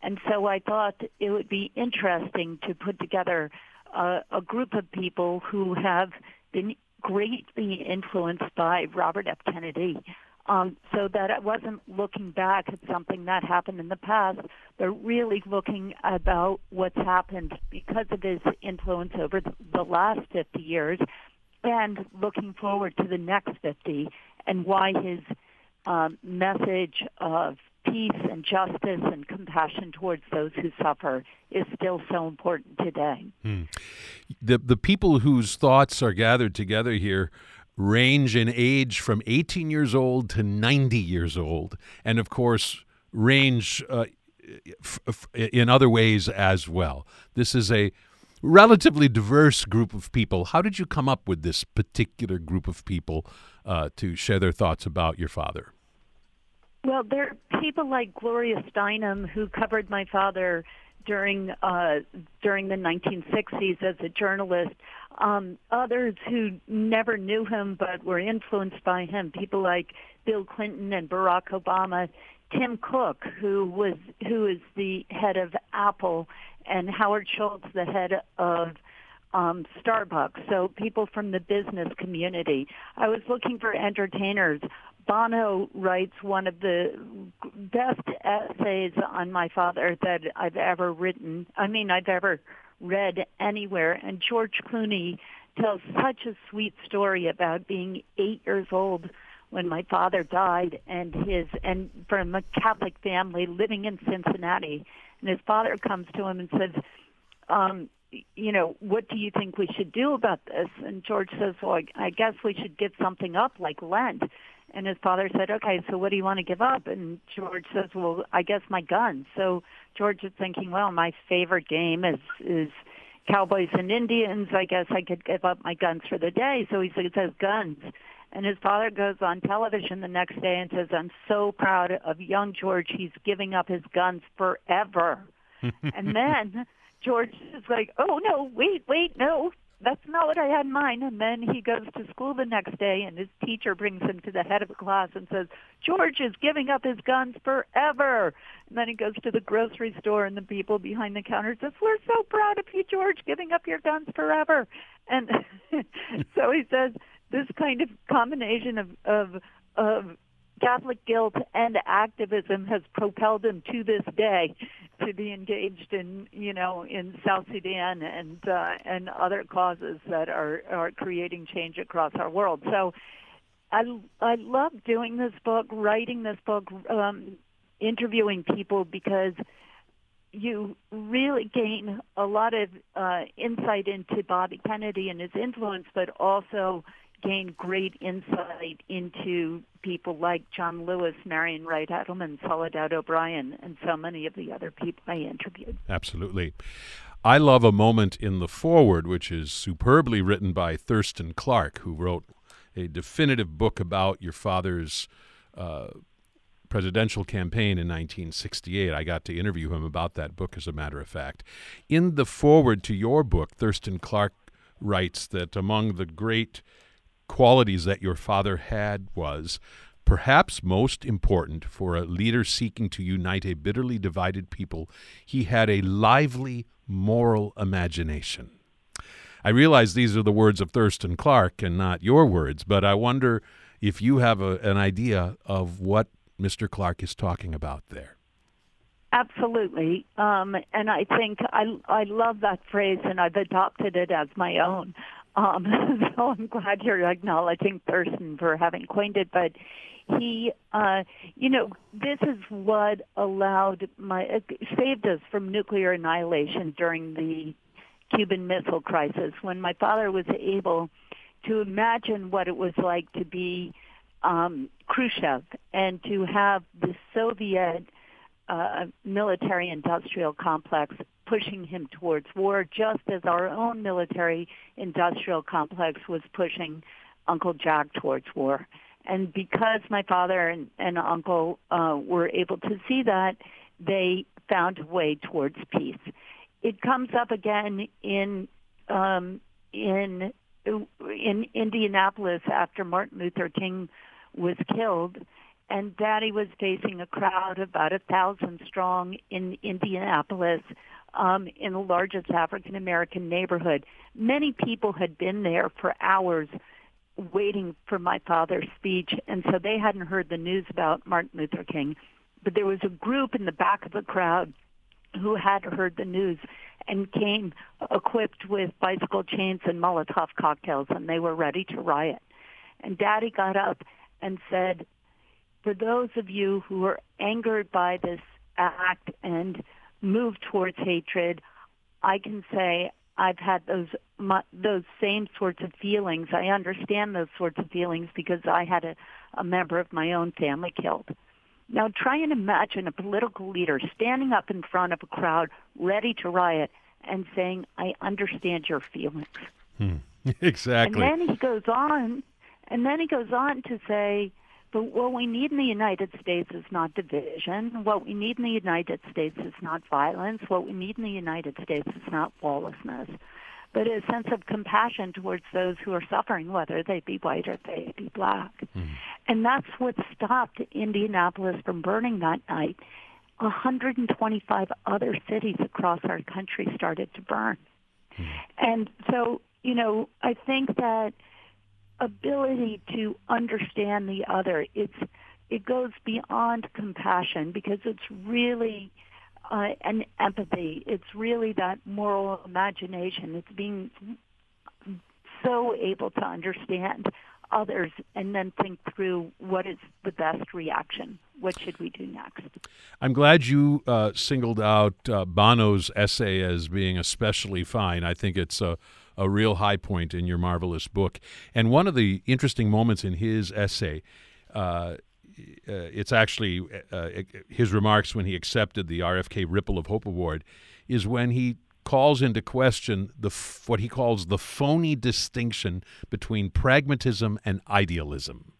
And so I thought it would be interesting to put together a, a group of people who have been greatly influenced by Robert F. Kennedy um, so that I wasn't looking back at something that happened in the past, but really looking about what's happened because of his influence over the last 50 years and looking forward to the next 50 and why his um, message of peace and justice and compassion towards those who suffer is still so important today. Hmm. The the people whose thoughts are gathered together here range in age from 18 years old to 90 years old, and of course, range uh, f- f- in other ways as well. This is a relatively diverse group of people. How did you come up with this particular group of people uh, to share their thoughts about your father? Well, there are people like Gloria Steinem who covered my father during uh, during the 1960s as a journalist. Um, others who never knew him but were influenced by him, people like Bill Clinton and Barack Obama, Tim Cook, who was who is the head of Apple, and Howard Schultz, the head of um, Starbucks. So people from the business community. I was looking for entertainers. Bono writes one of the best essays on my father that I've ever written. I mean, I've ever read anywhere. And George Clooney tells such a sweet story about being eight years old when my father died and his and from a Catholic family living in Cincinnati and his father comes to him and says um you know what do you think we should do about this and George says well I, guess we should give something up like Lent and his father said, okay, so what do you want to give up? And George says, well, I guess my guns. So George is thinking, well, my favorite game is, is Cowboys and Indians. I guess I could give up my guns for the day. So he says guns. And his father goes on television the next day and says, I'm so proud of young George. He's giving up his guns forever. <laughs> and then George is like, oh, no, wait, wait, no, that's not what I had in mind. And then he goes to school the next day, and his teacher brings him to the head of the class and says, George is giving up his guns forever. And then he goes to the grocery store, and the people behind the counter says, We're so proud of you, George, giving up your guns forever. And <laughs> so he says, this kind of combination of, of, of Catholic guilt and activism has propelled him to this day to be engaged in, you know, in South Sudan and uh, and other causes that are are creating change across our world. So, I I love doing this book, writing this book, um, interviewing people because you really gain a lot of uh, insight into Bobby Kennedy and his influence, but also gained great insight into people like John Lewis, Marian Wright Edelman, Soledad O'Brien, and so many of the other people I interviewed. Absolutely. I love a moment in the foreword, which is superbly written by Thurston Clarke, who wrote a definitive book about your father's uh, presidential campaign in 1968. I got to interview him about that book, as a matter of fact. In the foreword to your book, Thurston Clarke writes that among the great qualities that your father had was perhaps most important for a leader seeking to unite a bitterly divided people, he had a lively moral imagination. I realize these are the words of Thurston Clarke and not your words, but I wonder if you have a, an idea of what Mr. Clarke is talking about there. Absolutely, um, and I think I I love that phrase, and I've adopted it as my own. Um, <laughs> so I'm glad you're acknowledging Thurston for having coined it. But he, uh, you know, this is what allowed my uh, saved us from nuclear annihilation during the Cuban Missile Crisis when my father was able to imagine what it was like to be um, Khrushchev and to have the Soviet uh, military industrial complex pushing him towards war, just as our own military industrial complex was pushing Uncle Jack towards war. And because my father and, and uncle uh, were able to see that, they found a way towards peace. It comes up again in um, in in Indianapolis after Martin Luther King was killed, and Daddy was facing a crowd about a thousand strong in Indianapolis, um, in the largest African American neighborhood. Many people had been there for hours waiting for my father's speech, and so they hadn't heard the news about Martin Luther King. But there was a group in the back of the crowd who had heard the news and came equipped with bicycle chains and Molotov cocktails, and they were ready to riot. And Daddy got up and said, for those of you who are angered by this act and move towards hatred, I can say I've had those my, those same sorts of feelings. I understand those sorts of feelings because I had a, a member of my own family killed. Now try and imagine a political leader standing up in front of a crowd ready to riot and saying, "I understand your feelings." Hmm. <laughs> Exactly. And then he goes on, and then he goes on to say, but what we need in the United States is not division. What we need in the United States is not violence. What we need in the United States is not lawlessness, but a sense of compassion towards those who are suffering, whether they be white or they be black. Mm. And that's what stopped Indianapolis from burning that night. 125 other cities across our country started to burn. Mm. And so, you know, I think that ability to understand the other. It's it goes beyond compassion because it's really uh, an empathy. It's really that moral imagination. It's being so able to understand others and then think through what is the best reaction. What should we do next? I'm glad you uh, singled out uh, Bono's essay as being especially fine. I think it's a a real high point in your marvelous book. And one of the interesting moments in his essay, uh, uh, it's actually uh, his remarks when he accepted the RFK Ripple of Hope Award, is when he calls into question the what he calls the phony distinction between pragmatism and idealism.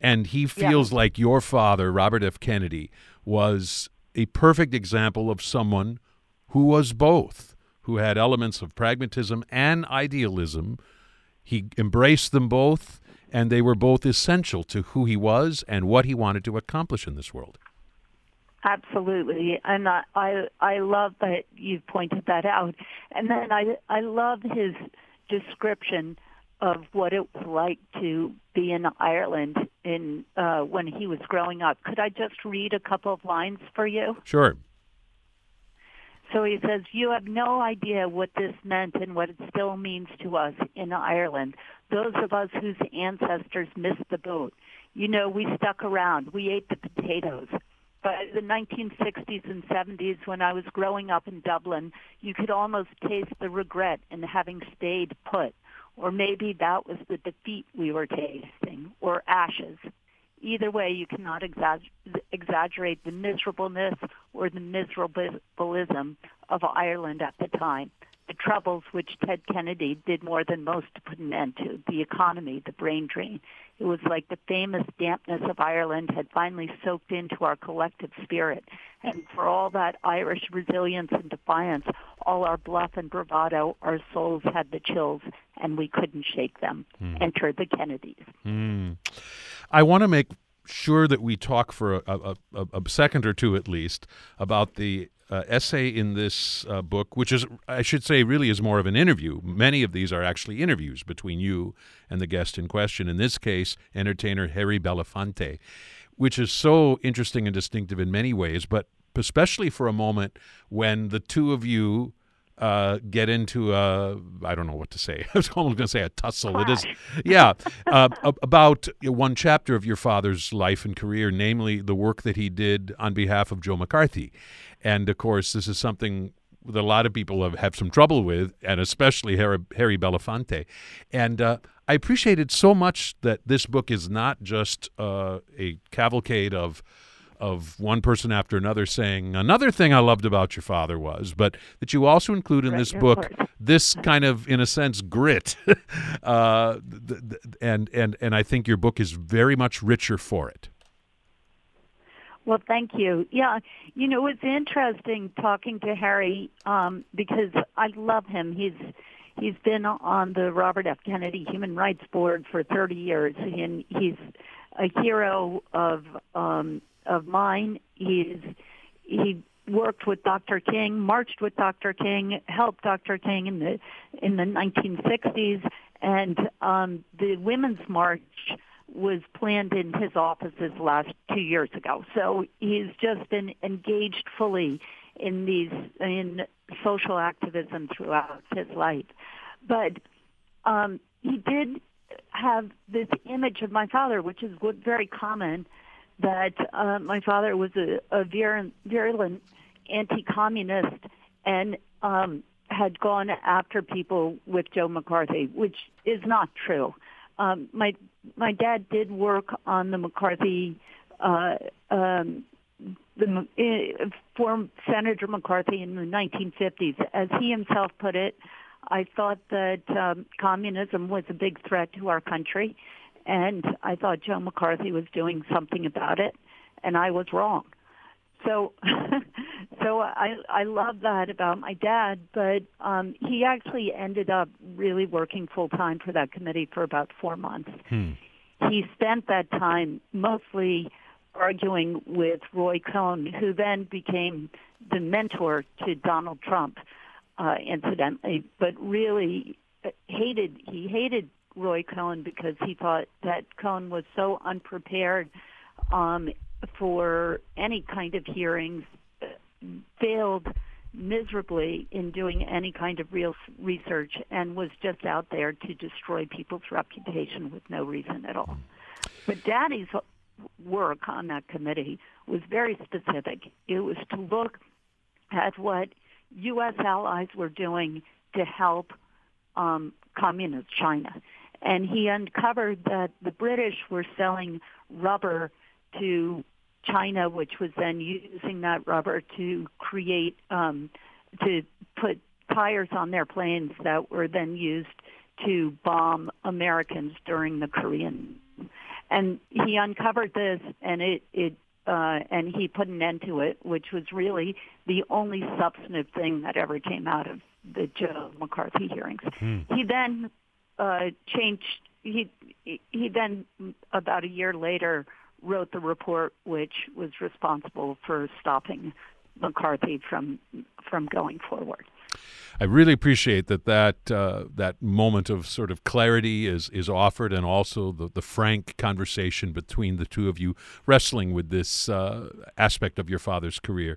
And he feels yeah. like your father, Robert F. Kennedy, was a perfect example of someone who was both who had elements of pragmatism and idealism. He embraced them both, and they were both essential to who he was and what he wanted to accomplish in this world. Absolutely, and I I, I love that you pointed that out. And then I I love his description of what it was like to be in Ireland in uh, when he was growing up. Could I just read a couple of lines for you? Sure. So he says, You have no idea what this meant and what it still means to us in Ireland. Those of us whose ancestors missed the boat. You know, we stuck around. We ate the potatoes. By the 1960s and 70s, when I was growing up in Dublin, you could almost taste the regret in having stayed put or maybe that was the defeat we were tasting, or ashes. Either way, you cannot exagger- exaggerate the miserableness or the miserableism of Ireland at the time. The troubles which Ted Kennedy did more than most to put an end to, the economy, the brain drain. It was like the famous dampness of Ireland had finally soaked into our collective spirit. And for all that Irish resilience and defiance, all our bluff and bravado, our souls had the chills, and we couldn't shake them. Mm. Enter the Kennedys. Mm. I want to make sure that we talk for a, a, a, a second or two at least about the uh, essay in this uh, book, which is, I should say, really is more of an interview. Many of these are actually interviews between you and the guest in question. In this case, entertainer Harry Belafonte, which is so interesting and distinctive in many ways, but especially for a moment when the two of you uh, get into a I don't know what to say. <laughs> I was almost going to say a tussle. It is, <laughs> yeah, uh, about one chapter of your father's life and career, namely the work that he did on behalf of Joe McCarthy, and of course this is something that a lot of people have, have some trouble with, and especially Harry, Harry Belafonte, and. Uh, I appreciated so much that this book is not just uh, a cavalcade of of one person after another saying another thing I loved about your father was, but that you also include in this book this kind of, in a sense, grit, <laughs> uh, th- th- and and and I think your book is very much richer for it. Well, thank you. Yeah, you know it's interesting talking to Harry um, because I love him. He's he's been on the Robert F. Kennedy Human Rights Board for 30 years, and he's a hero of um, of mine. He's he worked with Dr. King, marched with Dr. King, helped Dr. King in the in the 1960s, and um, the Women's March was planned in his offices last two years ago. So he's just been engaged fully in these in social activism throughout his life. But um, he did have this image of my father, which is very common that uh, my father was a, a virulent, anti-communist and um, had gone after people with Joe McCarthy, which is not true. Um, my my dad did work on the McCarthy, uh, um, the uh, former Senator McCarthy in the 1950s. As he himself put it, I thought that um, communism was a big threat to our country, and I thought Joe McCarthy was doing something about it, and I was wrong. So, <laughs> so I I love that about my dad, but um, he actually ended up really working full time for that committee for about four months. Hmm. He spent that time mostly arguing with Roy Cohn, who then became the mentor to Donald Trump, uh, incidentally, but really hated he hated Roy Cohn because he thought that Cohn was so unprepared um, for any kind of hearings, failed miserably in doing any kind of real research, and was just out there to destroy people's reputation with no reason at all. But Daddy's work on that committee was very specific. It was to look at what U.S. allies were doing to help um, communist China and he uncovered that the British were selling rubber to China, which was then using that rubber to create um, to put tires on their planes that were then used to bomb Americans during the Korean. And he uncovered this, and it it uh, and he put an end to it, which was really the only substantive thing that ever came out of the Joe McCarthy hearings. Hmm. He then uh, changed. He he then about a year later wrote the report which was responsible for stopping McCarthy from from going forward. I really appreciate that that uh, that moment of sort of clarity is is offered, and also the the frank conversation between the two of you wrestling with this uh, aspect of your father's career.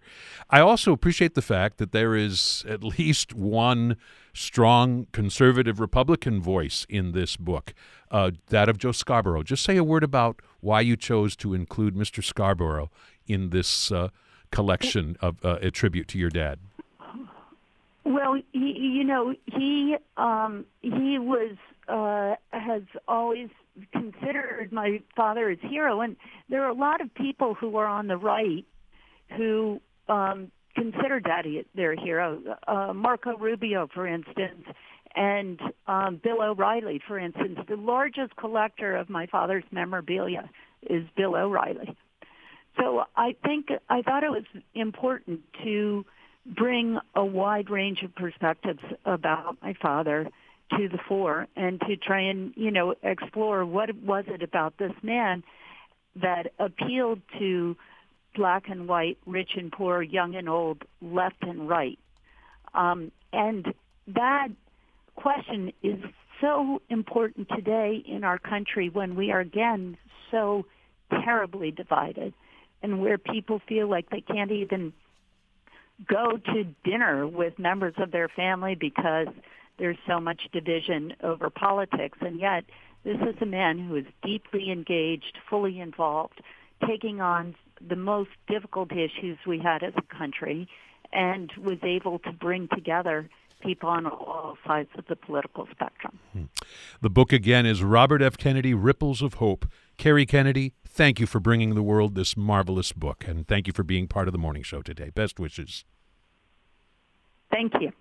I also appreciate the fact that there is at least one strong conservative Republican voice in this book, uh, that of Joe Scarborough. Just say a word about why you chose to include Mr. Scarborough in this uh, collection of uh, a tribute to your dad. Well, he, you know, he um, he was uh, has always considered my father as hero, and there are a lot of people who are on the right who um, consider Daddy their hero. Uh, Marco Rubio, for instance, and um, Bill O'Reilly, for instance. The largest collector of my father's memorabilia is Bill O'Reilly. So I think I thought it was important to bring a wide range of perspectives about my father to the fore and to try and you know explore what was it about this man that appealed to black and white, rich and poor, young and old, left and right. Um, and that question is so important today in our country when we are again so terribly divided and where people feel like they can't even go to dinner with members of their family because there's so much division over politics. And yet, this is a man who is deeply engaged, fully involved, taking on the most difficult issues we had as a country and was able to bring together people on all sides of the political spectrum. Hmm. The book again is Robert F. Kennedy Ripples of Hope. Kerry Kennedy, thank you for bringing the world this marvelous book, and thank you for being part of the morning show today. Best wishes. Thank you.